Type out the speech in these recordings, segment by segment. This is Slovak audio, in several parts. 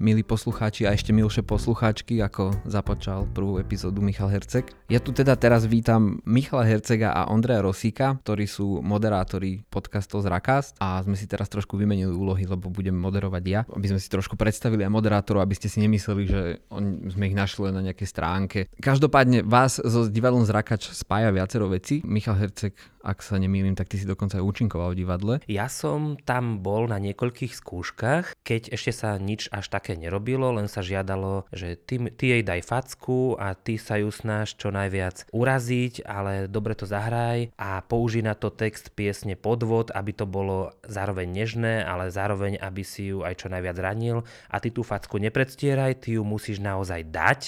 Milí poslucháči a ešte milšie poslucháčky, ako započal prvú epizódu Michal Herceg. Ja tu teda teraz vítam Michala Hercega a Ondreja Rosíka, ktorí sú moderátori podcastov z Rakast a sme si teraz trošku vymenili úlohy, lebo budem moderovať ja, aby sme si trošku predstavili aj moderátorov, aby ste si nemysleli, že on, sme ich našli na nejakej stránke. Každopádne vás so divadlom Zrakač spája viacero veci. Michal Herceg ak sa nemýlim, tak ty si dokonca aj účinkoval v divadle. Ja som tam bol na niekoľkých skúškach, keď ešte sa nič až také nerobilo, len sa žiadalo, že ty, ty jej daj facku a ty sa ju snaž čo najviac uraziť, ale dobre to zahraj a použij na to text piesne podvod, aby to bolo zároveň nežné, ale zároveň, aby si ju aj čo najviac ranil. A ty tú facku nepredstieraj, ty ju musíš naozaj dať,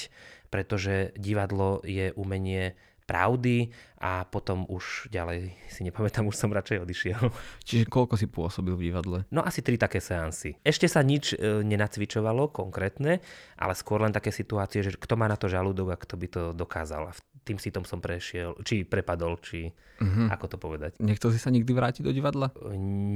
pretože divadlo je umenie pravdy a potom už ďalej si nepamätám, už som radšej odišiel. Čiže koľko si pôsobil v divadle? No asi tri také seansy. Ešte sa nič e, nenacvičovalo konkrétne, ale skôr len také situácie, že kto má na to žalúdok a kto by to dokázal. A tým sitom som prešiel, či prepadol, či uh-huh. ako to povedať. Nechcel si sa nikdy vrátiť do divadla?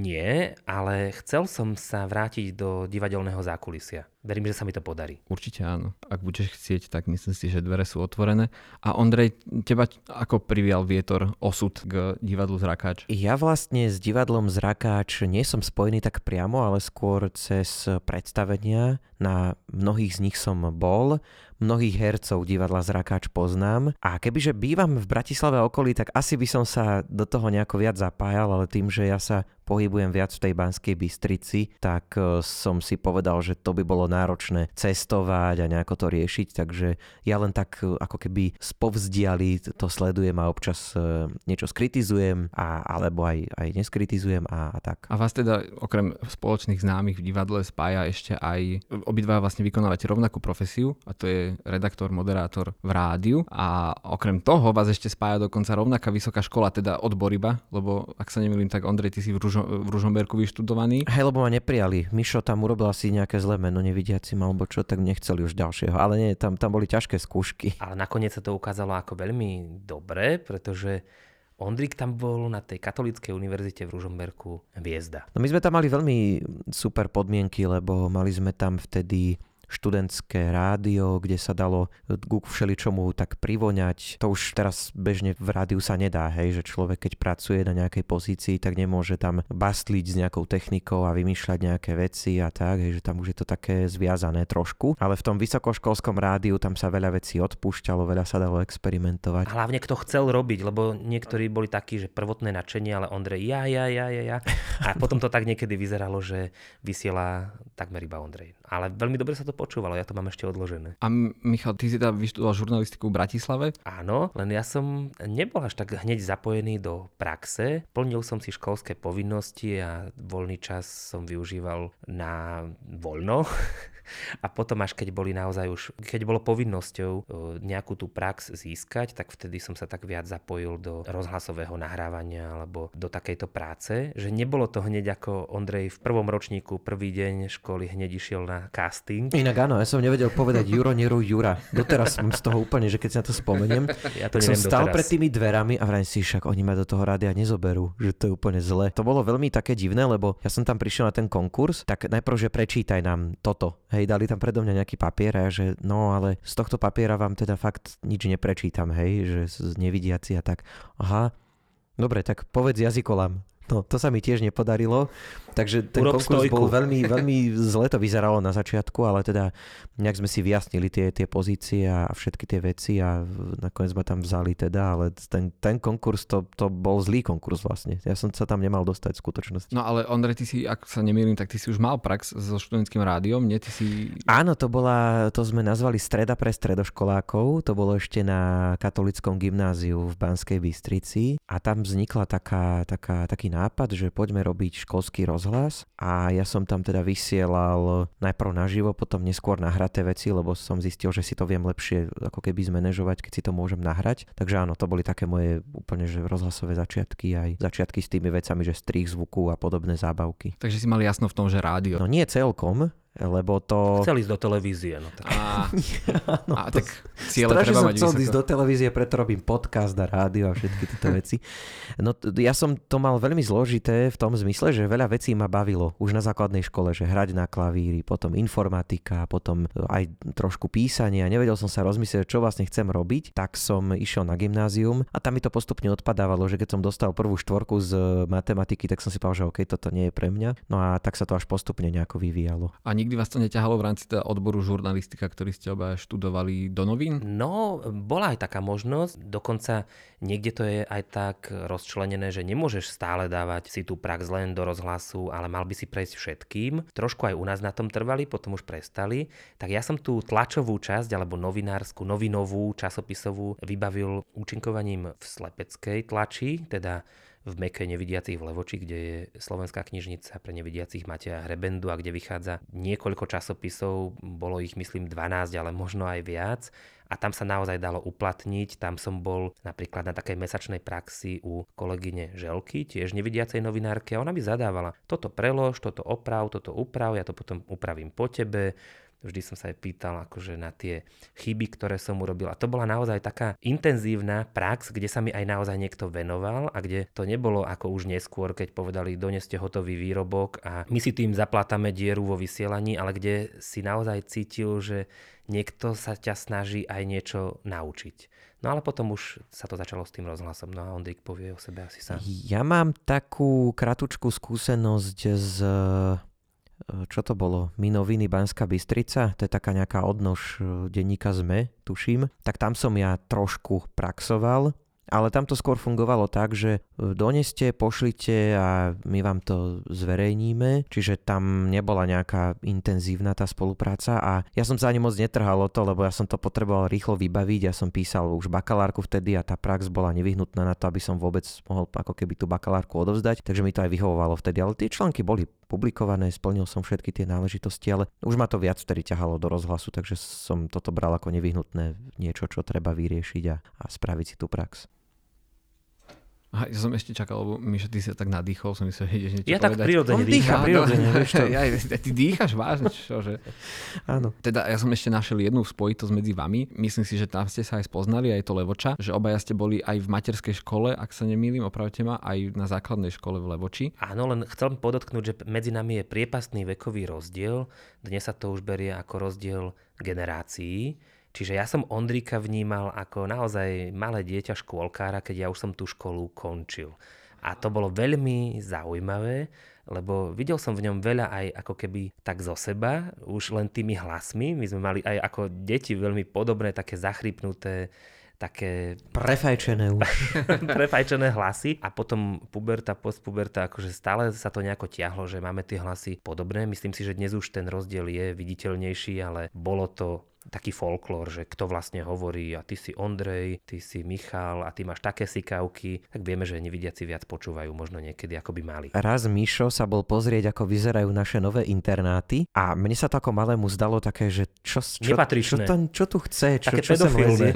Nie, ale chcel som sa vrátiť do divadelného zákulisia. Verím, že sa mi to podarí. Určite áno. Ak budeš chcieť, tak myslím si, že dvere sú otvorené. A Ondrej, teba ako privial vietor osud k divadlu Zrakáč? Ja vlastne s divadlom Zrakáč nie som spojený tak priamo, ale skôr cez predstavenia. Na mnohých z nich som bol mnohých hercov divadla Zrakáč poznám. A kebyže bývam v Bratislave okolí, tak asi by som sa do toho nejako viac zapájal, ale tým, že ja sa pohybujem viac v tej Banskej Bystrici, tak e, som si povedal, že to by bolo náročné cestovať a nejako to riešiť, takže ja len tak e, ako keby spovzdiali to sledujem a občas e, niečo skritizujem a, alebo aj, aj neskritizujem a, a tak. A vás teda okrem spoločných známych v divadle spája ešte aj, obidva vlastne vykonávate rovnakú profesiu a to je redaktor, moderátor v rádiu a okrem toho vás ešte spája dokonca rovnaká vysoká škola, teda odbor iba, lebo ak sa nemýlim, tak Ondrej, ty si v, Ružo, v Ružomberku vyštudovaný. Hej, lebo ma neprijali. Mišo tam urobil asi nejaké zlé meno nevidiacim alebo čo, tak nechceli už ďalšieho. Ale nie, tam, tam boli ťažké skúšky. Ale nakoniec sa to ukázalo ako veľmi dobre, pretože Ondrik tam bol na tej katolíckej univerzite v Ružomberku hviezda. No my sme tam mali veľmi super podmienky, lebo mali sme tam vtedy študentské rádio, kde sa dalo ku všeličomu tak privoňať. To už teraz bežne v rádiu sa nedá, hej, že človek keď pracuje na nejakej pozícii, tak nemôže tam bastliť s nejakou technikou a vymýšľať nejaké veci a tak, hej, že tam už je to také zviazané trošku. Ale v tom vysokoškolskom rádiu tam sa veľa vecí odpúšťalo, veľa sa dalo experimentovať. Hlavne kto chcel robiť, lebo niektorí boli takí, že prvotné nadšenie, ale Ondrej ja, ja, ja, ja, ja. A potom to tak niekedy vyzeralo, že vysiela takmer iba Ondrej. Ale veľmi dobre sa to počúvalo, ja to mám ešte odložené. A Michal, ty si tam vyštudoval žurnalistiku v Bratislave? Áno, len ja som nebol až tak hneď zapojený do praxe. Plnil som si školské povinnosti a voľný čas som využíval na voľno. A potom až keď boli naozaj už, keď bolo povinnosťou e, nejakú tú prax získať, tak vtedy som sa tak viac zapojil do rozhlasového nahrávania alebo do takejto práce, že nebolo to hneď ako Ondrej v prvom ročníku, prvý deň školy hneď išiel na casting. Inak áno, ja som nevedel povedať Juro, Neru, Jura. Doteraz som z toho úplne, že keď si na to spomeniem, ja to som stal pred tými dverami a vrajím si, však oni ma do toho rádia nezoberú, že to je úplne zle. To bolo veľmi také divné, lebo ja som tam prišiel na ten konkurs, tak najprv, že prečítaj nám toto, hej, dali tam predo mňa nejaký papier a ja, že no ale z tohto papiera vám teda fakt nič neprečítam, hej, že nevidiaci a tak. Aha, dobre, tak povedz jazykolám. No, to sa mi tiež nepodarilo, takže ten Urob konkurs stojku. bol veľmi, veľmi zle to vyzeralo na začiatku, ale teda nejak sme si vyjasnili tie, tie pozície a všetky tie veci a nakoniec ma tam vzali teda, ale ten, ten konkurs to, to bol zlý konkurs vlastne. Ja som sa tam nemal dostať v skutočnosti. No ale Ondrej, ty si, ak sa nemýlim, tak ty si už mal prax so študentským rádiom, nie? Ty si... Áno, to bola, to sme nazvali streda pre stredoškolákov, to bolo ešte na katolickom gymnáziu v Banskej Bystrici a tam vznikla taká, taká, taký nápad, že poďme robiť školský rozhlas a ja som tam teda vysielal najprv naživo, potom neskôr nahraté veci, lebo som zistil, že si to viem lepšie ako keby zmanéžovať, keď si to môžem nahrať. Takže áno, to boli také moje úplne že rozhlasové začiatky, aj začiatky s tými vecami, že strých zvuku a podobné zábavky. Takže si mal jasno v tom, že rádio. No nie celkom, lebo to... Chcel ísť do televízie. No tak. A, no, a tak cieľe treba mať chcel ísť do televízie, preto robím podcast a rádio a všetky tieto veci. No ja som to mal veľmi zložité v tom zmysle, že veľa vecí ma bavilo už na základnej škole, že hrať na klavíri, potom informatika, potom aj trošku písanie a nevedel som sa rozmyslieť, čo vlastne chcem robiť, tak som išiel na gymnázium a tam mi to postupne odpadávalo, že keď som dostal prvú štvorku z matematiky, tak som si povedal, že OK, toto nie je pre mňa. No a tak sa to až postupne nejako vyvíjalo. A nikdy vás to neťahalo v rámci teda odboru žurnalistika, ktorý ste oba študovali do novín? No, bola aj taká možnosť. Dokonca niekde to je aj tak rozčlenené, že nemôžeš stále dávať si tú prax len do rozhlasu, ale mal by si prejsť všetkým. Trošku aj u nás na tom trvali, potom už prestali. Tak ja som tú tlačovú časť, alebo novinársku, novinovú, časopisovú vybavil účinkovaním v slepeckej tlači, teda v Meke nevidiacich v Levoči, kde je Slovenská knižnica pre nevidiacich Mateja Hrebendu a kde vychádza niekoľko časopisov, bolo ich myslím 12, ale možno aj viac. A tam sa naozaj dalo uplatniť. Tam som bol napríklad na takej mesačnej praxi u kolegyne Želky, tiež nevidiacej novinárky a ona mi zadávala toto prelož, toto oprav, toto uprav, ja to potom upravím po tebe, Vždy som sa aj pýtal akože na tie chyby, ktoré som urobil. A to bola naozaj taká intenzívna prax, kde sa mi aj naozaj niekto venoval a kde to nebolo ako už neskôr, keď povedali doneste hotový výrobok a my si tým zaplatame dieru vo vysielaní, ale kde si naozaj cítil, že niekto sa ťa snaží aj niečo naučiť. No ale potom už sa to začalo s tým rozhlasom. No a Ondrik povie o sebe asi sám. Ja mám takú kratučku skúsenosť z čo to bolo, Minoviny Banská Bystrica, to je taká nejaká odnož e, denníka ZME, tuším, tak tam som ja trošku praxoval ale tam to skôr fungovalo tak, že e, doneste, pošlite a my vám to zverejníme, čiže tam nebola nejaká intenzívna tá spolupráca a ja som sa ani moc netrhal o to, lebo ja som to potreboval rýchlo vybaviť, ja som písal už bakalárku vtedy a tá prax bola nevyhnutná na to, aby som vôbec mohol ako keby tú bakalárku odovzdať, takže mi to aj vyhovovalo vtedy, ale tie články boli publikované, splnil som všetky tie náležitosti, ale už ma to viac vtedy ťahalo do rozhlasu, takže som toto bral ako nevyhnutné niečo, čo treba vyriešiť a, a spraviť si tú prax. Aha, ja som ešte čakal, lebo Miša, ty sa tak nadýchol, som myslel, že ideš niečo Ja povedať. tak prirodzene dýcham, prirodzene, vieš to. Ja, ty dýchaš vážne, čože? Áno. Teda ja som ešte našiel jednu spojitosť medzi vami. Myslím si, že tam ste sa aj spoznali, aj to Levoča, že obaja ste boli aj v materskej škole, ak sa nemýlim, opravte ma, aj na základnej škole v Levoči. Áno, len chcel podotknúť, že medzi nami je priepastný vekový rozdiel. Dnes sa to už berie ako rozdiel generácií Čiže ja som Ondríka vnímal ako naozaj malé dieťa škôlkára, keď ja už som tú školu končil. A to bolo veľmi zaujímavé, lebo videl som v ňom veľa aj ako keby tak zo seba, už len tými hlasmi. My sme mali aj ako deti veľmi podobné, také zachrypnuté, také... Prefajčené už. prefajčené hlasy a potom puberta, postpuberta, akože stále sa to nejako tiahlo, že máme tie hlasy podobné. Myslím si, že dnes už ten rozdiel je viditeľnejší, ale bolo to taký folklór, že kto vlastne hovorí a ty si Ondrej, ty si Michal a ty máš také sikavky, tak vieme, že nevidiaci viac počúvajú možno niekedy ako by mali. Raz Mišo sa bol pozrieť, ako vyzerajú naše nové internáty a mne sa to ako malému zdalo také, že čo, čo, čo, to, čo tu chce, čo, čo sem lezie.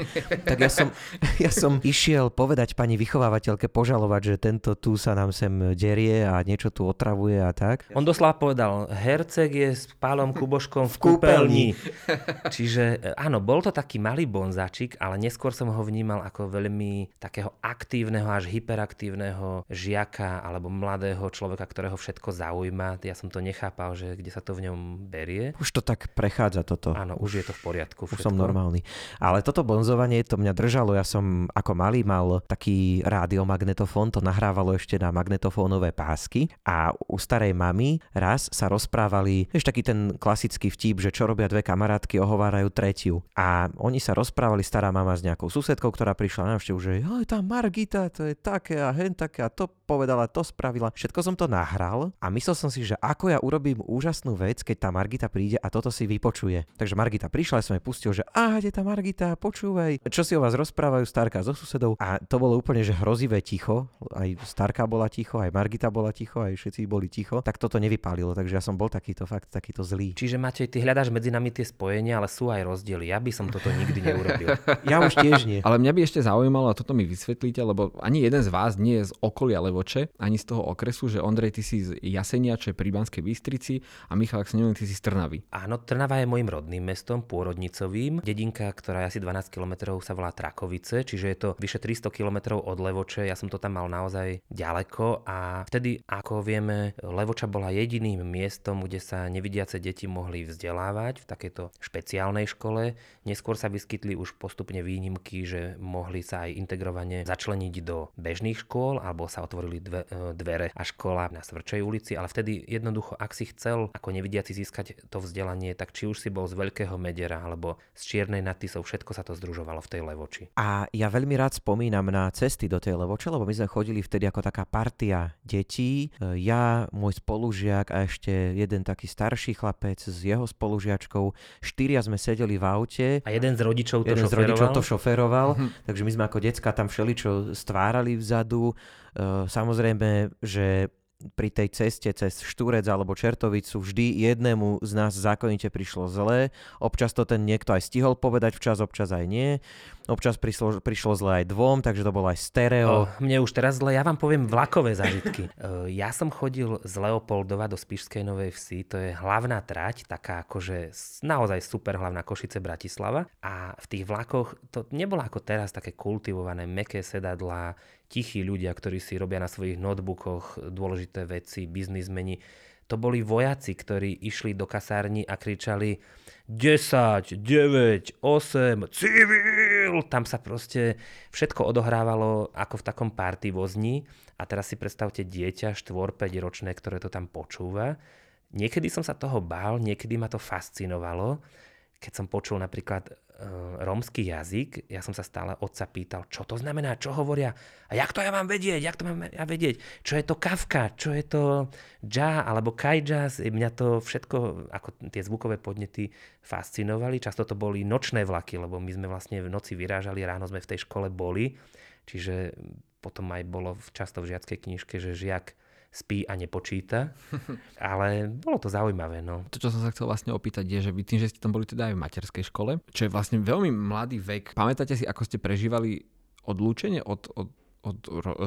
tak ja som, ja som išiel povedať pani vychovávateľke, požalovať, že tento tu sa nám sem derie a niečo tu otravuje a tak. On doslova povedal, herceg je s Pálom Kuboškom v kúpeľni. Čiže Takže áno, bol to taký malý bonzačik, ale neskôr som ho vnímal ako veľmi takého aktívneho až hyperaktívneho žiaka alebo mladého človeka, ktorého všetko zaujíma. Ja som to nechápal, že kde sa to v ňom berie. Už to tak prechádza toto. Áno, už je to v poriadku. Všetko. Už som normálny. Ale toto bonzovanie to mňa držalo. Ja som ako malý mal taký radiomagnetofón, to nahrávalo ešte na magnetofónové pásky a u starej mamy raz sa rozprávali, vieš taký ten klasický vtip, že čo robia dve kamarátky, ohovárajú tretiu. A oni sa rozprávali, stará mama s nejakou susedkou, ktorá prišla na návštevu, že tá Margita, to je také a hen také a to povedala, to spravila. Všetko som to nahral a myslel som si, že ako ja urobím úžasnú vec, keď tá Margita príde a toto si vypočuje. Takže Margita prišla, ja som jej pustil, že a kde tá Margita, počúvaj, čo si o vás rozprávajú starka so susedou. A to bolo úplne, že hrozivé ticho, aj starka bola ticho, aj Margita bola ticho, aj všetci boli ticho, tak toto nevypálilo, takže ja som bol takýto fakt, takýto zlý. Čiže Matej, ty hľadáš medzi nami tie spojenia, ale sú aj rozdiely. Ja by som toto nikdy neurobil. ja už tiež nie. Ale mňa by ešte zaujímalo, a toto mi vysvetlíte, lebo ani jeden z vás nie je z okolia Levoče, ani z toho okresu, že Ondrej, ty si z Jasenia, čo je pri Banskej Bystrici a Michal, ak sa neviem, ty si z Trnavy. Áno, Trnava je môjim rodným mestom, pôrodnicovým. Dedinka, ktorá je asi 12 km sa volá Trakovice, čiže je to vyše 300 km od Levoče. Ja som to tam mal naozaj ďaleko a vtedy, ako vieme, Levoča bola jediným miestom, kde sa nevidiace deti mohli vzdelávať v takejto špeciálnej škole. Neskôr sa vyskytli už postupne výnimky, že mohli sa aj integrovane začleniť do bežných škôl alebo sa otvorili dve, e, dvere a škola na Svrčej ulici, ale vtedy jednoducho, ak si chcel ako nevidiaci získať to vzdelanie, tak či už si bol z Veľkého Medera alebo z Čiernej nad Tisou, všetko sa to združovalo v tej Levoči. A ja veľmi rád spomínam na cesty do tej Levoče, lebo my sme chodili vtedy ako taká partia detí. E, ja, môj spolužiak a ešte jeden taký starší chlapec s jeho spolužiačkou. Štyria sme sedeli v aute. A jeden z rodičov to jeden šoferoval. z rodičov to šoferoval, takže my sme ako decka tam všeličo stvárali vzadu. E, samozrejme, že pri tej ceste cez Štúrec alebo Čertovicu vždy jednému z nás zákonite prišlo zlé. Občas to ten niekto aj stihol povedať včas, občas aj nie. Občas prišlo, prišlo zle aj dvom, takže to bolo aj stereo. O, mne už teraz zle, ja vám poviem vlakové zážitky. Ja som chodil z Leopoldova do Spišskej Novej Vsi, to je hlavná trať, taká akože naozaj super hlavná Košice Bratislava. A v tých vlakoch to nebolo ako teraz také kultivované, meké sedadlá, tichí ľudia, ktorí si robia na svojich notebookoch dôležité veci, biznismeni. To boli vojaci, ktorí išli do kasárni a kričali 10, 9, 8, civil! Tam sa proste všetko odohrávalo ako v takom party vozni. A teraz si predstavte dieťa 4-5 ročné, ktoré to tam počúva. Niekedy som sa toho bál, niekedy ma to fascinovalo. Keď som počul napríklad Eh, rómsky jazyk, ja som sa stále otca pýtal, čo to znamená, čo hovoria? A jak to ja mám vedieť, jak to mám ja vedieť, čo je to kafka, čo je to ja alebo kaj jazz, mňa to všetko, ako tie zvukové podnety fascinovali, často to boli nočné vlaky, lebo my sme vlastne v noci vyrážali, ráno sme v tej škole boli, čiže potom aj bolo často v žiackej knižke, že žiak spí a nepočíta. Ale bolo to zaujímavé. No. To, čo som sa chcel vlastne opýtať, je, že vy tým, že ste tam boli teda aj v materskej škole, čo je vlastne veľmi mladý vek. Pamätáte si, ako ste prežívali odlúčenie od, od, od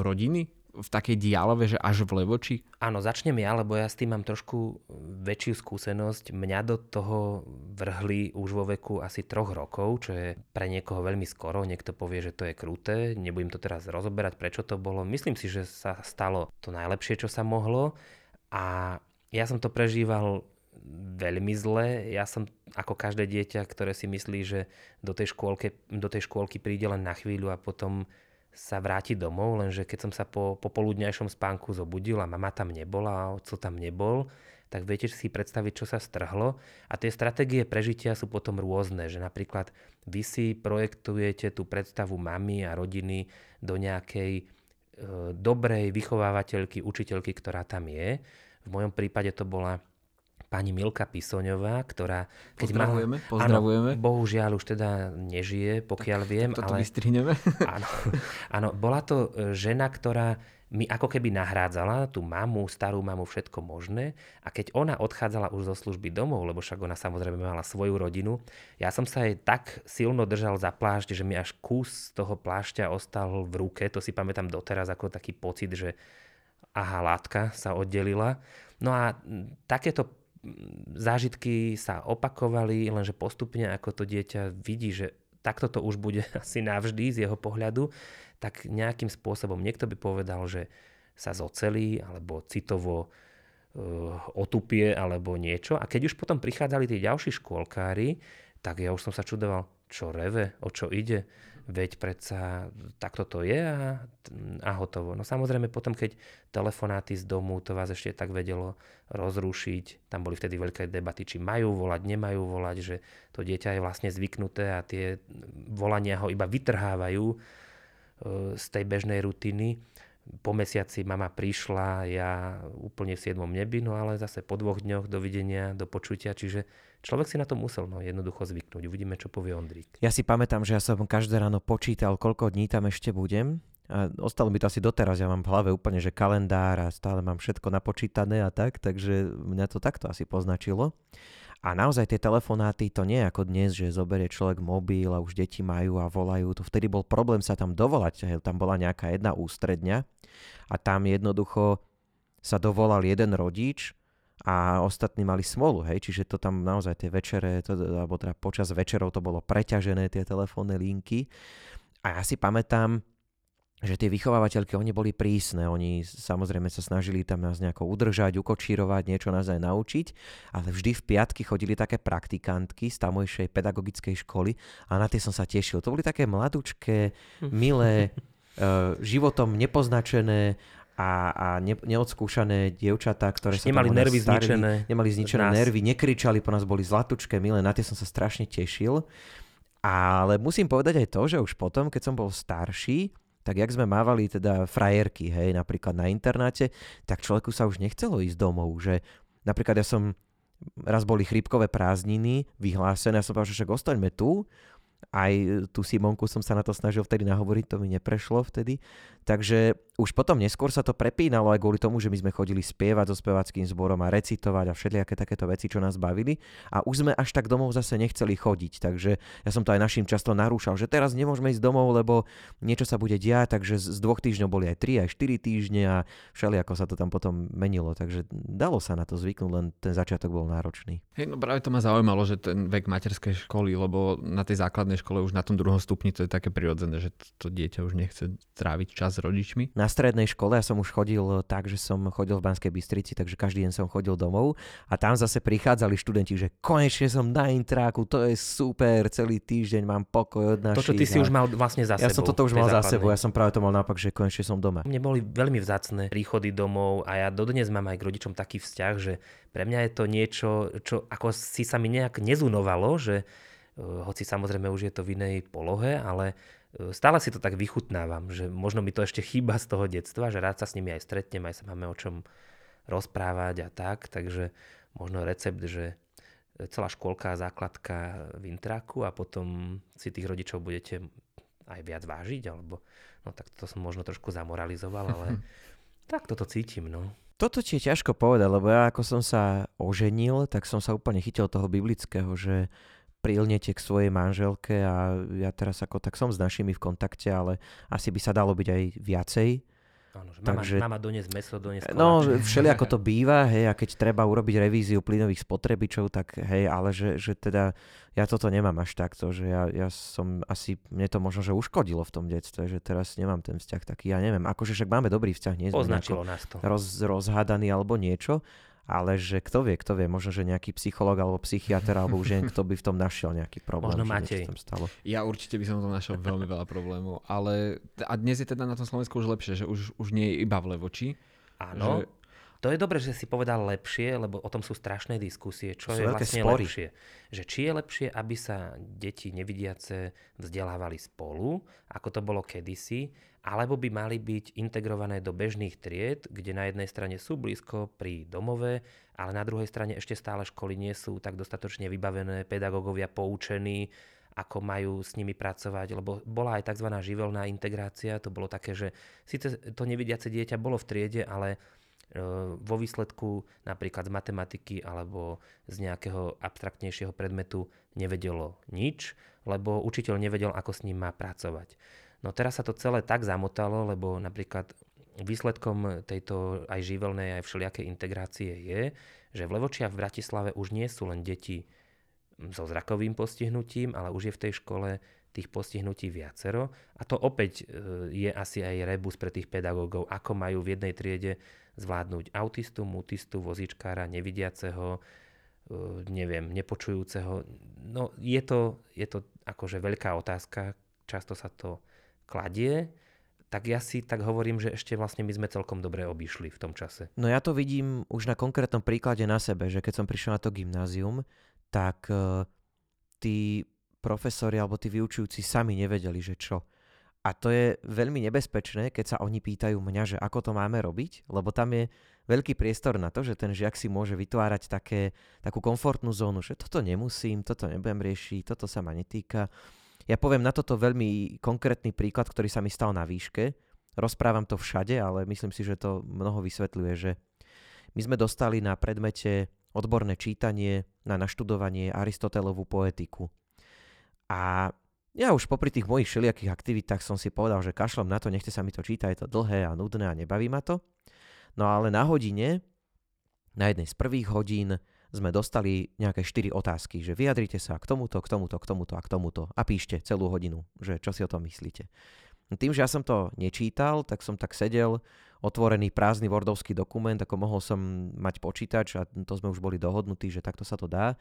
rodiny? V takej dialove, že až v Levoči? Áno, začnem ja, lebo ja s tým mám trošku väčšiu skúsenosť. Mňa do toho vrhli už vo veku asi troch rokov, čo je pre niekoho veľmi skoro. Niekto povie, že to je kruté. Nebudem to teraz rozoberať, prečo to bolo. Myslím si, že sa stalo to najlepšie, čo sa mohlo. A ja som to prežíval veľmi zle. Ja som ako každé dieťa, ktoré si myslí, že do tej, škôlke, do tej škôlky príde len na chvíľu a potom sa vrátiť domov, lenže keď som sa po popoludňajšom spánku zobudil a mama tam nebola a otco tam nebol, tak viete si predstaviť, čo sa strhlo. A tie stratégie prežitia sú potom rôzne, že napríklad vy si projektujete tú predstavu mamy a rodiny do nejakej e, dobrej vychovávateľky, učiteľky, ktorá tam je. V mojom prípade to bola pani Milka Pisoňová, ktorá... Keď pozdravujeme, má, pozdravujeme. Áno, bohužiaľ už teda nežije, pokiaľ tak, viem. Toto ale, vystrihneme. Áno, áno, bola to e, žena, ktorá mi ako keby nahrádzala tú mamu, starú mamu, všetko možné. A keď ona odchádzala už zo služby domov, lebo však ona samozrejme mala svoju rodinu, ja som sa jej tak silno držal za plášť, že mi až kus toho plášťa ostal v ruke. To si pamätám doteraz ako taký pocit, že aha, látka sa oddelila. No a takéto zážitky sa opakovali, lenže postupne ako to dieťa vidí, že takto to už bude asi navždy z jeho pohľadu, tak nejakým spôsobom niekto by povedal, že sa zocelí alebo citovo uh, otupie alebo niečo. A keď už potom prichádzali tí ďalší škôlkári, tak ja už som sa čudoval, čo reve, o čo ide, veď predsa takto to je a, a hotovo. No samozrejme potom, keď telefonáty z domu, to vás ešte tak vedelo rozrušiť, tam boli vtedy veľké debaty, či majú volať, nemajú volať, že to dieťa je vlastne zvyknuté a tie volania ho iba vytrhávajú e, z tej bežnej rutiny po mesiaci mama prišla, ja úplne v 7. nebi, no ale zase po dvoch dňoch dovidenia, do počutia, čiže človek si na to musel no, jednoducho zvyknúť. Uvidíme, čo povie Ondrík. Ja si pamätám, že ja som každé ráno počítal, koľko dní tam ešte budem. A ostalo mi to asi doteraz, ja mám v hlave úplne, že kalendár a stále mám všetko napočítané a tak, takže mňa to takto asi poznačilo. A naozaj tie telefonáty, to nie je ako dnes, že zoberie človek mobil a už deti majú a volajú. To vtedy bol problém sa tam dovolať. Tam bola nejaká jedna ústredňa a tam jednoducho sa dovolal jeden rodič a ostatní mali smolu, hej, čiže to tam naozaj tie večere, to, alebo teda počas večerov to bolo preťažené, tie telefónne linky. A ja si pamätám, že tie vychovávateľky, oni boli prísne, oni samozrejme sa snažili tam nás nejako udržať, ukočírovať, niečo nás aj naučiť, ale vždy v piatky chodili také praktikantky z tamojšej pedagogickej školy a na tie som sa tešil. To boli také mladučké, milé, uh, životom nepoznačené a, a ne, neodskúšané dievčatá, ktoré sa nemali nervy starili, zničené. Nemali zničené nervy, nekričali po nás, boli zlatučké, milé, na tie som sa strašne tešil. Ale musím povedať aj to, že už potom, keď som bol starší, tak jak sme mávali teda frajerky, hej, napríklad na internáte, tak človeku sa už nechcelo ísť domov, že napríklad ja som, raz boli chrípkové prázdniny vyhlásené, ja som povedal, že však ostaňme tu, aj tú Simonku som sa na to snažil vtedy nahovoriť, to mi neprešlo vtedy. Takže už potom neskôr sa to prepínalo aj kvôli tomu, že my sme chodili spievať so spevackým zborom a recitovať a všelijaké takéto veci, čo nás bavili. A už sme až tak domov zase nechceli chodiť. Takže ja som to aj našim často narúšal, že teraz nemôžeme ísť domov, lebo niečo sa bude diať, takže z dvoch týždňov boli aj 3, aj 4 týždne a všelijako sa to tam potom menilo. Takže dalo sa na to zvyknúť, len ten začiatok bol náročný. Hej, no práve to ma zaujímalo, že ten vek materskej školy, lebo na tej základnej škole už na tom druhom stupni to je také prirodzené, že to, to dieťa už nechce tráviť čas s rodičmi. Na strednej škole ja som už chodil tak, že som chodil v Banskej Bystrici, takže každý deň som chodil domov a tam zase prichádzali študenti, že konečne som na intráku, to je super, celý týždeň mám pokoj od našich. Toto ty si už mal vlastne za sebou. Ja som toto už mal za sebou, ja som práve to mal naopak, že konečne som doma. Mne boli veľmi vzácne príchody domov a ja dodnes mám aj k rodičom taký vzťah, že pre mňa je to niečo, čo ako si sa mi nejak nezunovalo, že hoci samozrejme už je to v inej polohe, ale stále si to tak vychutnávam, že možno mi to ešte chýba z toho detstva, že rád sa s nimi aj stretnem, aj sa máme o čom rozprávať a tak, takže možno recept, že celá škôlka, základka v intraku a potom si tých rodičov budete aj viac vážiť, alebo no tak to som možno trošku zamoralizoval, ale tak toto cítim, no. Toto ti je ťažko povedať, lebo ja ako som sa oženil, tak som sa úplne chytil toho biblického, že prilnete k svojej manželke a ja teraz ako tak som s našimi v kontakte, ale asi by sa dalo byť aj viacej. Áno, že mama, Takže, mama dones meso, dones No, všeli ako to býva, hej, a keď treba urobiť revíziu plynových spotrebičov, tak hej, ale že, že teda ja toto nemám až takto, že ja, ja som asi, mne to možno, že uškodilo v tom detstve, že teraz nemám ten vzťah taký, ja neviem, akože však máme dobrý vzťah, nie sme Označilo nás to. Roz, rozhádaný alebo niečo, ale že kto vie, kto vie, možno, že nejaký psycholog alebo psychiatr alebo už kto by v tom našiel nejaký problém. Možno Matej. Tam stalo. Ja určite by som v tom našiel veľmi veľa problémov, ale a dnes je teda na tom Slovensku už lepšie, že už, už nie je iba v Levoči. Áno, že... to je dobré, že si povedal lepšie, lebo o tom sú strašné diskusie, čo sú je vlastne spory. lepšie. Že či je lepšie, aby sa deti nevidiace vzdelávali spolu, ako to bolo kedysi, alebo by mali byť integrované do bežných tried, kde na jednej strane sú blízko pri domove, ale na druhej strane ešte stále školy nie sú tak dostatočne vybavené, pedagógovia poučení, ako majú s nimi pracovať, lebo bola aj tzv. živelná integrácia, to bolo také, že síce to nevidiace dieťa bolo v triede, ale vo výsledku napríklad z matematiky alebo z nejakého abstraktnejšieho predmetu nevedelo nič, lebo učiteľ nevedel, ako s ním má pracovať. No teraz sa to celé tak zamotalo, lebo napríklad výsledkom tejto aj živelnej, aj všelijakej integrácie je, že v Levočiach v Bratislave už nie sú len deti so zrakovým postihnutím, ale už je v tej škole tých postihnutí viacero. A to opäť e, je asi aj rebus pre tých pedagógov, ako majú v jednej triede zvládnuť autistu, mutistu, vozičkára, nevidiaceho, neviem, nepočujúceho. No je to, je to akože veľká otázka, často sa to kladie, tak ja si tak hovorím, že ešte vlastne my sme celkom dobre obišli v tom čase. No ja to vidím už na konkrétnom príklade na sebe, že keď som prišiel na to gymnázium, tak uh, tí profesori alebo tí vyučujúci sami nevedeli, že čo. A to je veľmi nebezpečné, keď sa oni pýtajú mňa, že ako to máme robiť, lebo tam je veľký priestor na to, že ten žiak si môže vytvárať také, takú komfortnú zónu, že toto nemusím, toto nebudem riešiť, toto sa ma netýka. Ja poviem na toto veľmi konkrétny príklad, ktorý sa mi stal na výške. Rozprávam to všade, ale myslím si, že to mnoho vysvetľuje, že my sme dostali na predmete odborné čítanie na naštudovanie Aristotelovú poetiku. A ja už popri tých mojich všelijakých aktivitách som si povedal, že kašlom na to, nechte sa mi to číta, je to dlhé a nudné a nebaví ma to. No ale na hodine, na jednej z prvých hodín, sme dostali nejaké 4 otázky, že vyjadrite sa k tomuto, k tomuto, k tomuto a k tomuto a píšte celú hodinu, že čo si o tom myslíte. Tým, že ja som to nečítal, tak som tak sedel, otvorený prázdny Wordovský dokument, ako mohol som mať počítač a to sme už boli dohodnutí, že takto sa to dá.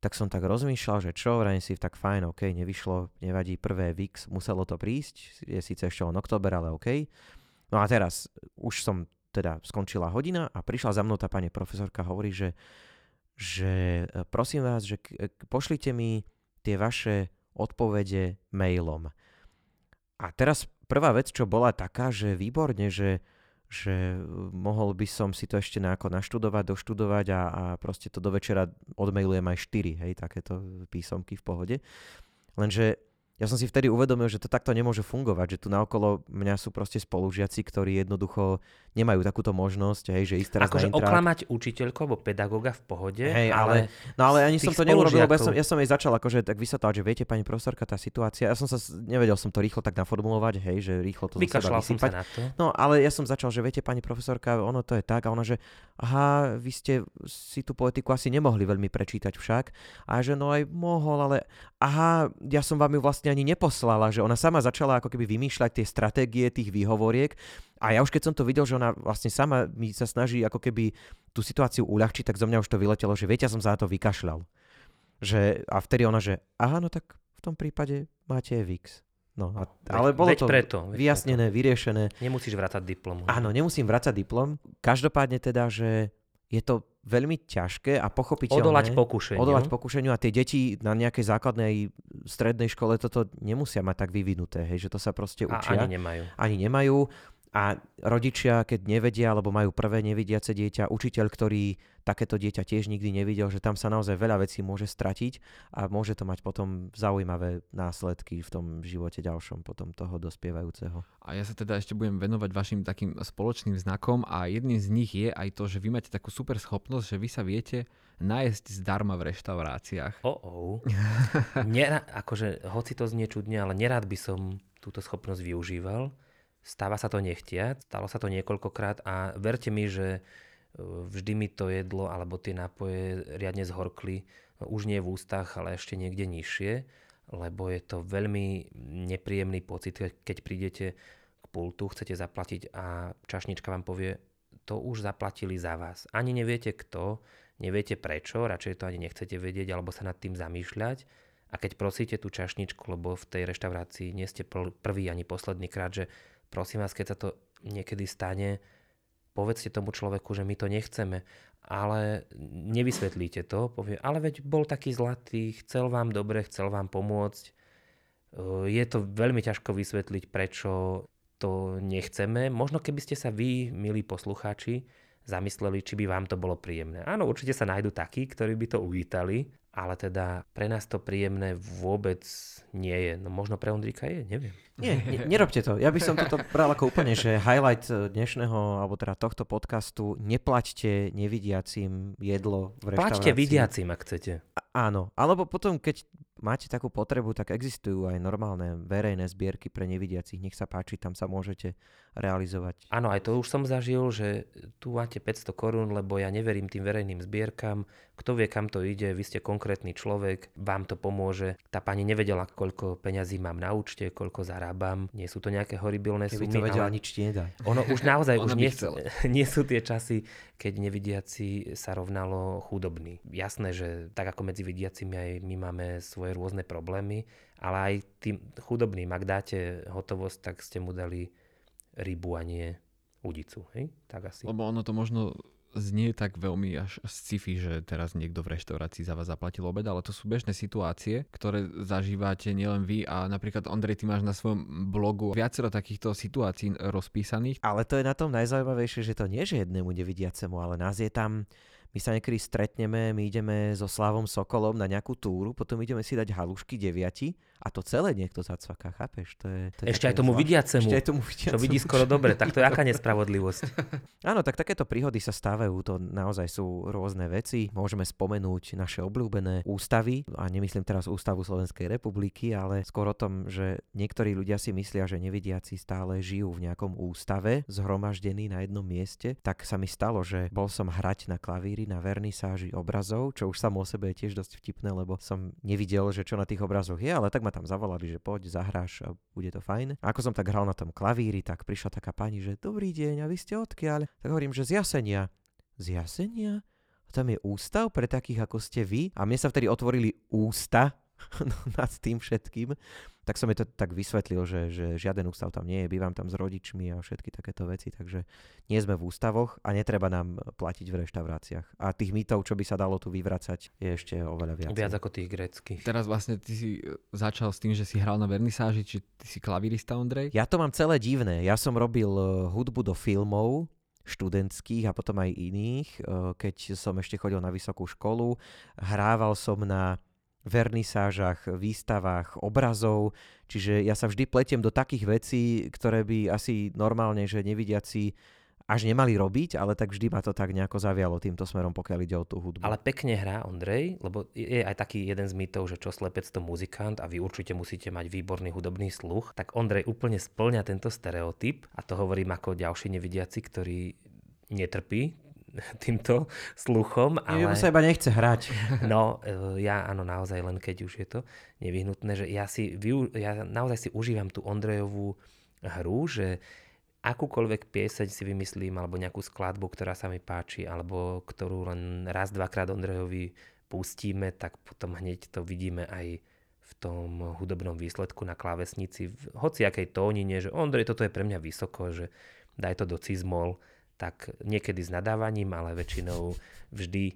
Tak som tak rozmýšľal, že čo, vrajím si, tak fajn, OK, nevyšlo, nevadí, prvé VIX, muselo to prísť, je síce ešte on október, ale OK. No a teraz už som teda skončila hodina a prišla za mnou tá pani profesorka, hovorí, že že e, prosím vás, že e, pošlite mi tie vaše odpovede mailom. A teraz prvá vec, čo bola taká, že výborne, že, že mohol by som si to ešte nejako naštudovať, doštudovať a, a proste to do večera odmailujem aj 4, hej, takéto písomky v pohode. Lenže ja som si vtedy uvedomil, že to takto nemôže fungovať, že tu naokolo mňa sú proste spolužiaci, ktorí jednoducho nemajú takúto možnosť, hej, že ísť teraz akože na oklamať učiteľku alebo pedagóga v pohode, hej, ale, ale, no ale ani som to neurobil, lebo ja som, ja som jej začal akože tak vysvetľovať, že viete, pani profesorka, tá situácia, ja som sa, nevedel som to rýchlo tak naformulovať, hej, že rýchlo to Vykašľal som sa na to. No, ale ja som začal, že viete, pani profesorka, ono to je tak, a ona, že aha, vy ste si tú poetiku asi nemohli veľmi prečítať však, a že no aj mohol, ale aha, ja som vám ju vlastne ani neposlala, že ona sama začala ako keby vymýšľať tie stratégie tých výhovoriek a ja už keď som to videl, že ona vlastne sama mi sa snaží ako keby tú situáciu uľahčiť, tak zo mňa už to vyletelo, že viete, ja som za to vykašľal. Že, a vtedy ona, že aha, no tak v tom prípade máte VIX. No, a, ale bolo veď to preto, veď vyjasnené, preto. vyriešené. Nemusíš vrácať diplom. Áno, nemusím vrácať diplom. Každopádne teda, že je to veľmi ťažké a pochopiteľné. Odolať pokušeniu. Odolať pokušeniu a tie deti na nejakej základnej strednej škole toto nemusia mať tak vyvinuté, hej, že to sa proste učia. A ani nemajú. Ani nemajú. A rodičia, keď nevedia alebo majú prvé nevidiace dieťa, učiteľ, ktorý takéto dieťa tiež nikdy nevidel, že tam sa naozaj veľa vecí môže stratiť a môže to mať potom zaujímavé následky v tom živote ďalšom potom toho dospievajúceho. A ja sa teda ešte budem venovať vašim takým spoločným znakom a jedným z nich je aj to, že vy máte takú super schopnosť, že vy sa viete nájsť zdarma v reštauráciách. Oh, oh. Nera- akože, hoci to znie čudne, ale nerád by som túto schopnosť využíval Stáva sa to nechtiať, stalo sa to niekoľkokrát a verte mi, že e, vždy mi to jedlo alebo tie nápoje riadne zhorkli, už nie v ústach, ale ešte niekde nižšie, lebo je to veľmi nepríjemný pocit, keď prídete k pultu, chcete zaplatiť a čašnička vám povie, to už zaplatili za vás. Ani neviete kto, neviete prečo, radšej to ani nechcete vedieť alebo sa nad tým zamýšľať. A keď prosíte tú čašničku, lebo v tej reštaurácii nie ste prvý ani posledný krát, že prosím vás, keď sa to niekedy stane, povedzte tomu človeku, že my to nechceme, ale nevysvetlíte to, povie, ale veď bol taký zlatý, chcel vám dobre, chcel vám pomôcť. E, je to veľmi ťažko vysvetliť, prečo to nechceme. Možno keby ste sa vy, milí poslucháči, zamysleli, či by vám to bolo príjemné. Áno, určite sa nájdú takí, ktorí by to uvítali, ale teda pre nás to príjemné vôbec nie je. No možno pre Ondríka je, neviem. Nie, ne, nerobte to. Ja by som toto bral ako úplne, že highlight eh, dnešného, alebo teda tohto podcastu, neplaťte nevidiacim jedlo v reštaurácii. Plaťte vidiacim, ak chcete. A, áno, alebo potom, keď máte takú potrebu, tak existujú aj normálne verejné zbierky pre nevidiacich. Nech sa páči, tam sa môžete realizovať. Áno, aj to už som zažil, že tu máte 500 korún, lebo ja neverím tým verejným zbierkam. Kto vie, kam to ide, vy ste konkrétny človek, vám to pomôže. Tá pani nevedela, koľko peňazí mám na účte, koľko zarábam. Nie sú to nejaké horibilné Keby sumy. to vedela, ale nič ti nedá. Ono už naozaj už nie, nie sú tie časy, keď nevidiaci sa rovnalo chudobný. Jasné, že tak ako medzi vidiacimi aj my máme svoje rôzne problémy, ale aj tým chudobným, ak dáte hotovosť, tak ste mu dali rybu a nie udicu. Hej? Tak asi. Lebo ono to možno znie tak veľmi až sci-fi, že teraz niekto v reštaurácii za vás zaplatil obed, ale to sú bežné situácie, ktoré zažívate nielen vy a napríklad Ondrej, ty máš na svojom blogu viacero takýchto situácií rozpísaných. Ale to je na tom najzaujímavejšie, že to nie je jednému nevidiacemu, ale nás je tam my sa niekedy stretneme, my ideme so Slavom Sokolom na nejakú túru, potom ideme si dať halušky deviati a to celé niekto zacvaká, chápeš? To je, to je Ešte aj tomu vidiacemu. Ešte aj tomu vidiacemu. To vidí skoro dobre, tak to je aká nespravodlivosť. Áno, tak takéto príhody sa stávajú, to naozaj sú rôzne veci. Môžeme spomenúť naše obľúbené ústavy, a nemyslím teraz ústavu Slovenskej republiky, ale skôr o tom, že niektorí ľudia si myslia, že nevidiaci stále žijú v nejakom ústave, zhromaždení na jednom mieste, tak sa mi stalo, že bol som hrať na klavíri na vernisáži obrazov, čo už samo o sebe je tiež dosť vtipné, lebo som nevidel, že čo na tých obrazoch je, ale tak ma tam zavolali, že poď, zahráš a bude to fajn. A ako som tak hral na tom klavíri, tak prišla taká pani, že dobrý deň, a vy ste odkiaľ? Tak hovorím, že z Jasenia. Z Jasenia? A tam je ústav pre takých, ako ste vy. A mne sa vtedy otvorili ústa nad tým všetkým tak som mi to tak vysvetlil, že, že žiaden ústav tam nie je, bývam tam s rodičmi a všetky takéto veci, takže nie sme v ústavoch a netreba nám platiť v reštauráciách. A tých mýtov, čo by sa dalo tu vyvracať, je ešte oveľa viac. Viac ako tých greckých. Teraz vlastne ty si e, začal s tým, že si hral na vernisáži, či ty si klavirista, Ondrej? Ja to mám celé divné. Ja som robil e, hudbu do filmov, študentských a potom aj iných. E, keď som ešte chodil na vysokú školu, hrával som na vernisážach, výstavách, obrazov, čiže ja sa vždy pletiem do takých vecí, ktoré by asi normálne, že nevidiaci až nemali robiť, ale tak vždy ma to tak nejako zavialo týmto smerom, pokiaľ ide o tú hudbu. Ale pekne hrá Ondrej, lebo je aj taký jeden z mýtov, že čo slepec to muzikant a vy určite musíte mať výborný hudobný sluch, tak Ondrej úplne splňa tento stereotyp a to hovorím ako ďalší nevidiaci, ktorý netrpí týmto sluchom. Ale... Ja sa iba nechce hrať. No, e, ja áno, naozaj len keď už je to nevyhnutné, že ja, si, ja naozaj si užívam tú Ondrejovú hru, že akúkoľvek pieseň si vymyslím, alebo nejakú skladbu, ktorá sa mi páči, alebo ktorú len raz, dvakrát Ondrejovi pustíme, tak potom hneď to vidíme aj v tom hudobnom výsledku na klávesnici, v hociakej tónine, že Ondrej, toto je pre mňa vysoko, že daj to do cizmol, tak niekedy s nadávaním, ale väčšinou vždy e,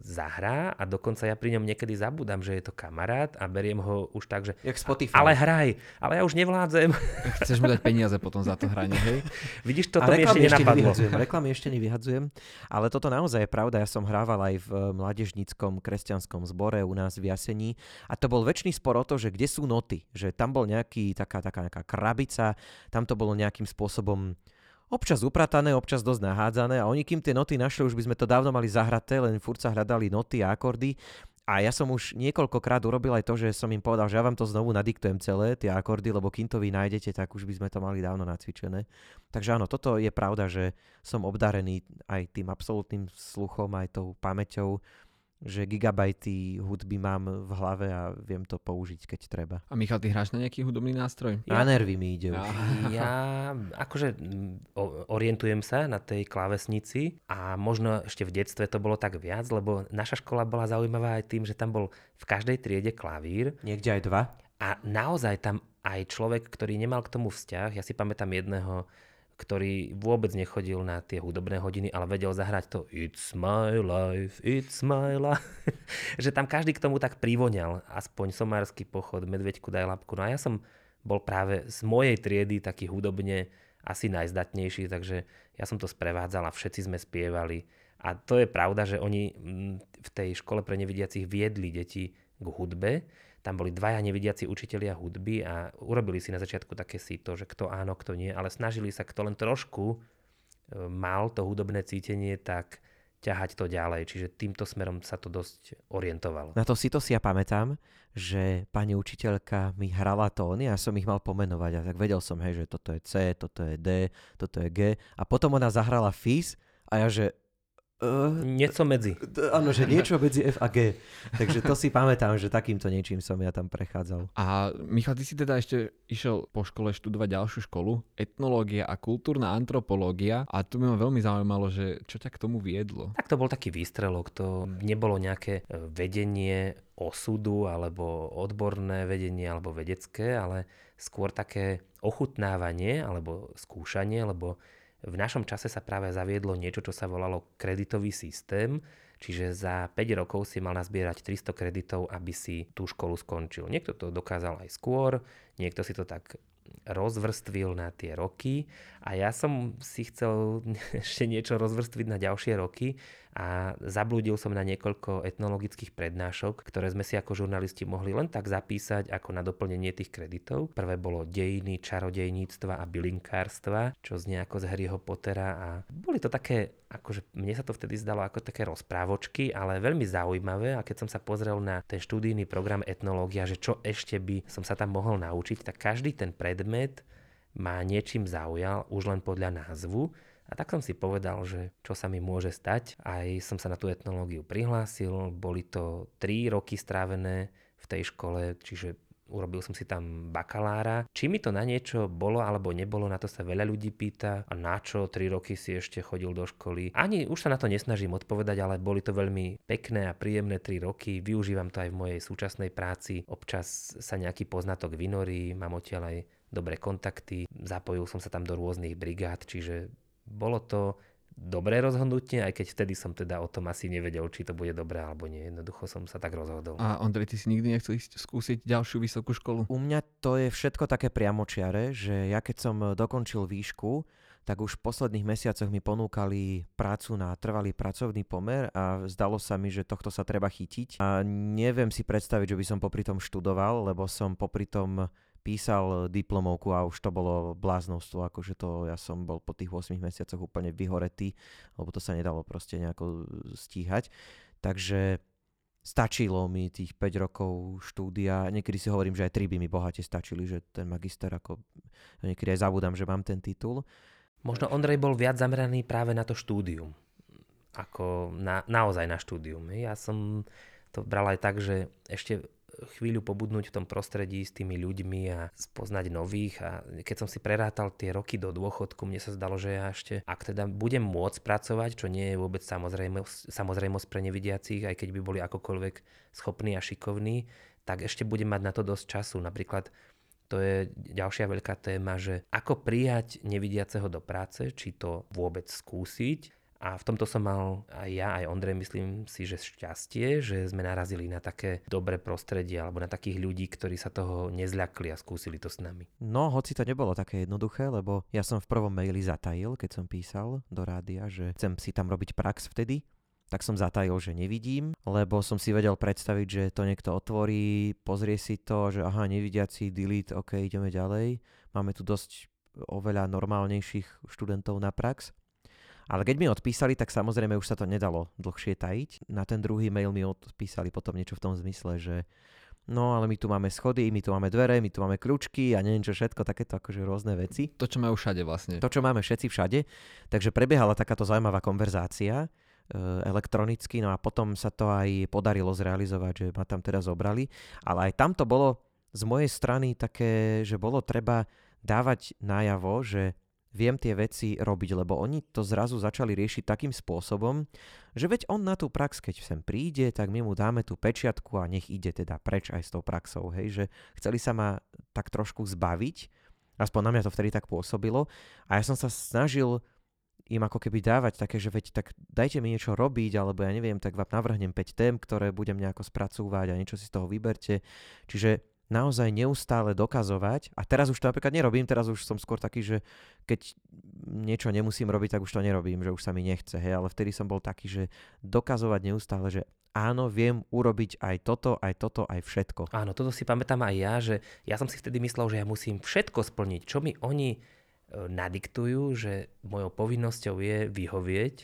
zahrá a dokonca ja pri ňom niekedy zabudám, že je to kamarát a beriem ho už tak, že Jak Spotify. ale hraj, ale ja už nevládzem. Chceš mu dať peniaze potom za to hranie, hej? Vidíš, toto mi ešte nenapadlo. reklamy ešte nevyhadzujem, ale toto naozaj je pravda. Ja som hrával aj v mládežníckom kresťanskom zbore u nás v Jasení a to bol väčší spor o to, že kde sú noty, že tam bol nejaký, taká, taká nejaká krabica, tam to bolo nejakým spôsobom občas upratané, občas dosť nahádzané a oni kým tie noty našli, už by sme to dávno mali zahraté, len furt sa hľadali noty a akordy. A ja som už niekoľkokrát urobil aj to, že som im povedal, že ja vám to znovu nadiktujem celé, tie akordy, lebo kým to vy nájdete, tak už by sme to mali dávno nacvičené. Takže áno, toto je pravda, že som obdarený aj tým absolútnym sluchom, aj tou pamäťou že gigabajty hudby mám v hlave a viem to použiť, keď treba. A Michal, ty hráš na nejaký hudobný nástroj? Ja, na nervy mi ide už. Ja akože orientujem sa na tej klávesnici a možno ešte v detstve to bolo tak viac, lebo naša škola bola zaujímavá aj tým, že tam bol v každej triede klavír. Niekde aj dva. A naozaj tam aj človek, ktorý nemal k tomu vzťah, ja si pamätám jedného ktorý vôbec nechodil na tie hudobné hodiny, ale vedel zahrať to It's my life, it's my life. že tam každý k tomu tak privoňal, aspoň somársky pochod, medveďku daj lapku. No a ja som bol práve z mojej triedy taký hudobne asi najzdatnejší, takže ja som to sprevádzal a všetci sme spievali. A to je pravda, že oni mm, v tej škole pre nevidiacich viedli deti k hudbe, tam boli dvaja nevidiaci učitelia hudby a urobili si na začiatku také to, že kto áno, kto nie, ale snažili sa, kto len trošku e, mal to hudobné cítenie, tak ťahať to ďalej. Čiže týmto smerom sa to dosť orientovalo. Na to si to si ja pamätám, že pani učiteľka mi hrala tóny a som ich mal pomenovať. A tak vedel som, hej, že toto je C, toto je D, toto je G. A potom ona zahrala FIS a ja, že Uh, niečo medzi. Áno, že niečo medzi F a G. Takže to si pamätám, že takýmto niečím som ja tam prechádzal. A Michal, ty si teda ešte išiel po škole študovať ďalšiu školu, etnológia a kultúrna antropológia a tu ma veľmi zaujímalo, že čo ťa k tomu viedlo? Tak to bol taký výstrelok, to nebolo nejaké e, vedenie osudu alebo odborné vedenie alebo vedecké, ale skôr také ochutnávanie alebo skúšanie, lebo v našom čase sa práve zaviedlo niečo, čo sa volalo kreditový systém, čiže za 5 rokov si mal nazbierať 300 kreditov, aby si tú školu skončil. Niekto to dokázal aj skôr, niekto si to tak rozvrstvil na tie roky a ja som si chcel ešte niečo rozvrstviť na ďalšie roky a zablúdil som na niekoľko etnologických prednášok, ktoré sme si ako žurnalisti mohli len tak zapísať ako na doplnenie tých kreditov. Prvé bolo dejiny, čarodejníctva a bylinkárstva, čo znie ako z Harryho Pottera a boli to také, akože mne sa to vtedy zdalo ako také rozprávočky, ale veľmi zaujímavé a keď som sa pozrel na ten študijný program etnológia, že čo ešte by som sa tam mohol naučiť, tak každý ten predmet ma niečím zaujal už len podľa názvu a tak som si povedal, že čo sa mi môže stať. Aj som sa na tú etnológiu prihlásil. Boli to 3 roky strávené v tej škole, čiže urobil som si tam bakalára. Či mi to na niečo bolo alebo nebolo, na to sa veľa ľudí pýta. A na čo 3 roky si ešte chodil do školy? Ani už sa na to nesnažím odpovedať, ale boli to veľmi pekné a príjemné 3 roky. Využívam to aj v mojej súčasnej práci. Občas sa nejaký poznatok vynorí, mám odtiaľ aj dobré kontakty. Zapojil som sa tam do rôznych brigád, čiže bolo to dobré rozhodnutie, aj keď vtedy som teda o tom asi nevedel, či to bude dobré alebo nie. Jednoducho som sa tak rozhodol. A Ondrej, ty si nikdy nechcel ísť skúsiť ďalšiu vysokú školu? U mňa to je všetko také priamočiare, že ja keď som dokončil výšku, tak už v posledných mesiacoch mi ponúkali prácu na trvalý pracovný pomer a zdalo sa mi, že tohto sa treba chytiť. A neviem si predstaviť, že by som popri tom študoval, lebo som popri tom písal diplomovku a už to bolo bláznostvo, akože to ja som bol po tých 8 mesiacoch úplne vyhoretý, lebo to sa nedalo proste nejako stíhať. Takže stačilo mi tých 5 rokov štúdia. Niekedy si hovorím, že aj 3 by mi bohate stačili, že ten magister ako... Niekedy aj zabudám, že mám ten titul. Možno Ondrej bol viac zameraný práve na to štúdium. Ako na, naozaj na štúdium. Ja som to bral aj tak, že ešte chvíľu pobudnúť v tom prostredí s tými ľuďmi a spoznať nových a keď som si prerátal tie roky do dôchodku, mne sa zdalo, že ja ešte, ak teda budem môcť pracovať, čo nie je vôbec samozrejmosť, samozrejmosť pre nevidiacich, aj keď by boli akokoľvek schopní a šikovní, tak ešte budem mať na to dosť času. Napríklad to je ďalšia veľká téma, že ako prijať nevidiaceho do práce, či to vôbec skúsiť, a v tomto som mal aj ja, aj Ondrej, myslím si, že šťastie, že sme narazili na také dobré prostredie alebo na takých ľudí, ktorí sa toho nezľakli a skúsili to s nami. No, hoci to nebolo také jednoduché, lebo ja som v prvom maili zatajil, keď som písal do rádia, že chcem si tam robiť prax vtedy, tak som zatajil, že nevidím, lebo som si vedel predstaviť, že to niekto otvorí, pozrie si to, že aha, nevidiaci, delete, ok, ideme ďalej. Máme tu dosť oveľa normálnejších študentov na prax. Ale keď mi odpísali, tak samozrejme už sa to nedalo dlhšie tajiť. Na ten druhý mail mi odpísali potom niečo v tom zmysle, že no ale my tu máme schody, my tu máme dvere, my tu máme kľúčky a neviem čo všetko, takéto akože rôzne veci. To, čo majú všade vlastne. To, čo máme všetci všade. Takže prebiehala takáto zaujímavá konverzácia e, elektronicky, no a potom sa to aj podarilo zrealizovať, že ma tam teda zobrali. Ale aj tam to bolo z mojej strany také, že bolo treba dávať najavo, že viem tie veci robiť, lebo oni to zrazu začali riešiť takým spôsobom, že veď on na tú prax, keď sem príde, tak my mu dáme tú pečiatku a nech ide teda preč aj s tou praxou, hej, že chceli sa ma tak trošku zbaviť, aspoň na mňa to vtedy tak pôsobilo a ja som sa snažil im ako keby dávať také, že veď tak dajte mi niečo robiť, alebo ja neviem, tak vám navrhnem 5 tém, ktoré budem nejako spracúvať a niečo si z toho vyberte. Čiže naozaj neustále dokazovať, a teraz už to napríklad nerobím, teraz už som skôr taký, že keď niečo nemusím robiť, tak už to nerobím, že už sa mi nechce, hej, ale vtedy som bol taký, že dokazovať neustále, že áno, viem urobiť aj toto, aj toto, aj všetko. Áno, toto si pamätám aj ja, že ja som si vtedy myslel, že ja musím všetko splniť, čo mi oni e, nadiktujú, že mojou povinnosťou je vyhovieť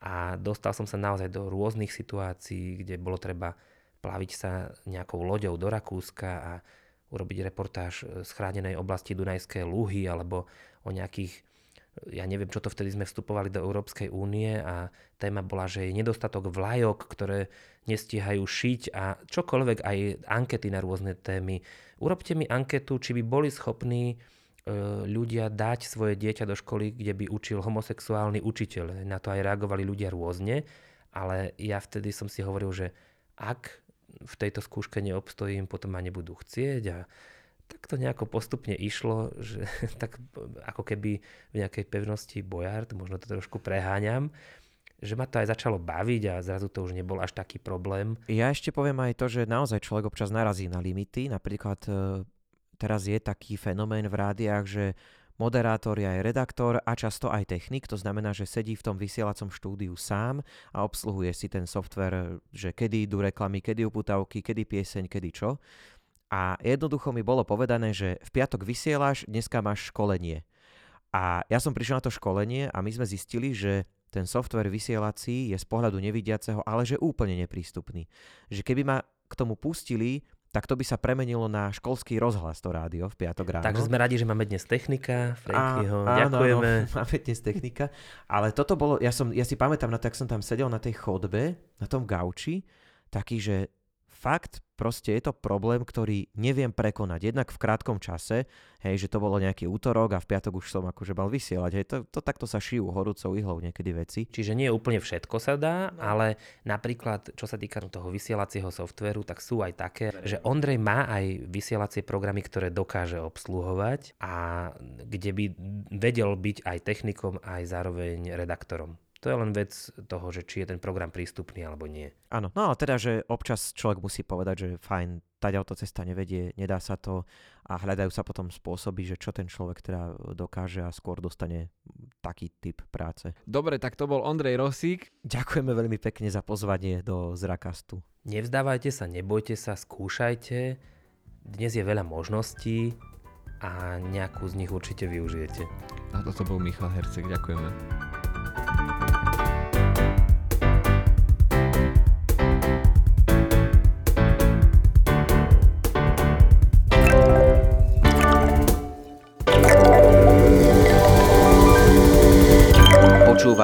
a dostal som sa naozaj do rôznych situácií, kde bolo treba plaviť sa nejakou loďou do Rakúska a urobiť reportáž z chránenej oblasti Dunajskej Luhy alebo o nejakých ja neviem, čo to vtedy sme vstupovali do Európskej únie a téma bola, že je nedostatok vlajok, ktoré nestíhajú šiť a čokoľvek, aj ankety na rôzne témy. Urobte mi anketu, či by boli schopní e, ľudia dať svoje dieťa do školy, kde by učil homosexuálny učiteľ. Na to aj reagovali ľudia rôzne, ale ja vtedy som si hovoril, že ak v tejto skúške neobstojím, potom ma nebudú chcieť a tak to nejako postupne išlo, že tak ako keby v nejakej pevnosti Bojard, možno to trošku preháňam, že ma to aj začalo baviť a zrazu to už nebol až taký problém. Ja ešte poviem aj to, že naozaj človek občas narazí na limity. Napríklad e, teraz je taký fenomén v rádiách, že Moderátor je aj redaktor a často aj technik, to znamená, že sedí v tom vysielacom štúdiu sám a obsluhuje si ten software, že kedy idú reklamy, kedy uputavky, kedy pieseň, kedy čo. A jednoducho mi bolo povedané, že v piatok vysielaš, dneska máš školenie. A ja som prišiel na to školenie a my sme zistili, že ten software vysielací je z pohľadu nevidiaceho, ale že úplne neprístupný. Že keby ma k tomu pustili, tak to by sa premenilo na školský rozhlas to rádio v piatok ráno. Takže sme radi, že máme dnes technika, Frankyho, ďakujeme. Áno, máme dnes technika, ale toto bolo, ja, som, ja si pamätám na to, jak som tam sedel na tej chodbe, na tom gauči, taký, že fakt proste je to problém, ktorý neviem prekonať. Jednak v krátkom čase, hej, že to bolo nejaký útorok a v piatok už som akože mal vysielať. Hej, to, to takto sa šijú horúcou ihlou niekedy veci. Čiže nie úplne všetko sa dá, ale napríklad, čo sa týka toho vysielacieho softveru, tak sú aj také, že Ondrej má aj vysielacie programy, ktoré dokáže obsluhovať a kde by vedel byť aj technikom, aj zároveň redaktorom. To je len vec toho, že či je ten program prístupný alebo nie. Áno, no a teda, že občas človek musí povedať, že fajn, tá cesta nevedie, nedá sa to a hľadajú sa potom spôsoby, že čo ten človek teda dokáže a skôr dostane taký typ práce. Dobre, tak to bol Ondrej Rosík. Ďakujeme veľmi pekne za pozvanie do Zrakastu. Nevzdávajte sa, nebojte sa, skúšajte. Dnes je veľa možností a nejakú z nich určite využijete. A toto bol Michal Herceg, ďakujeme.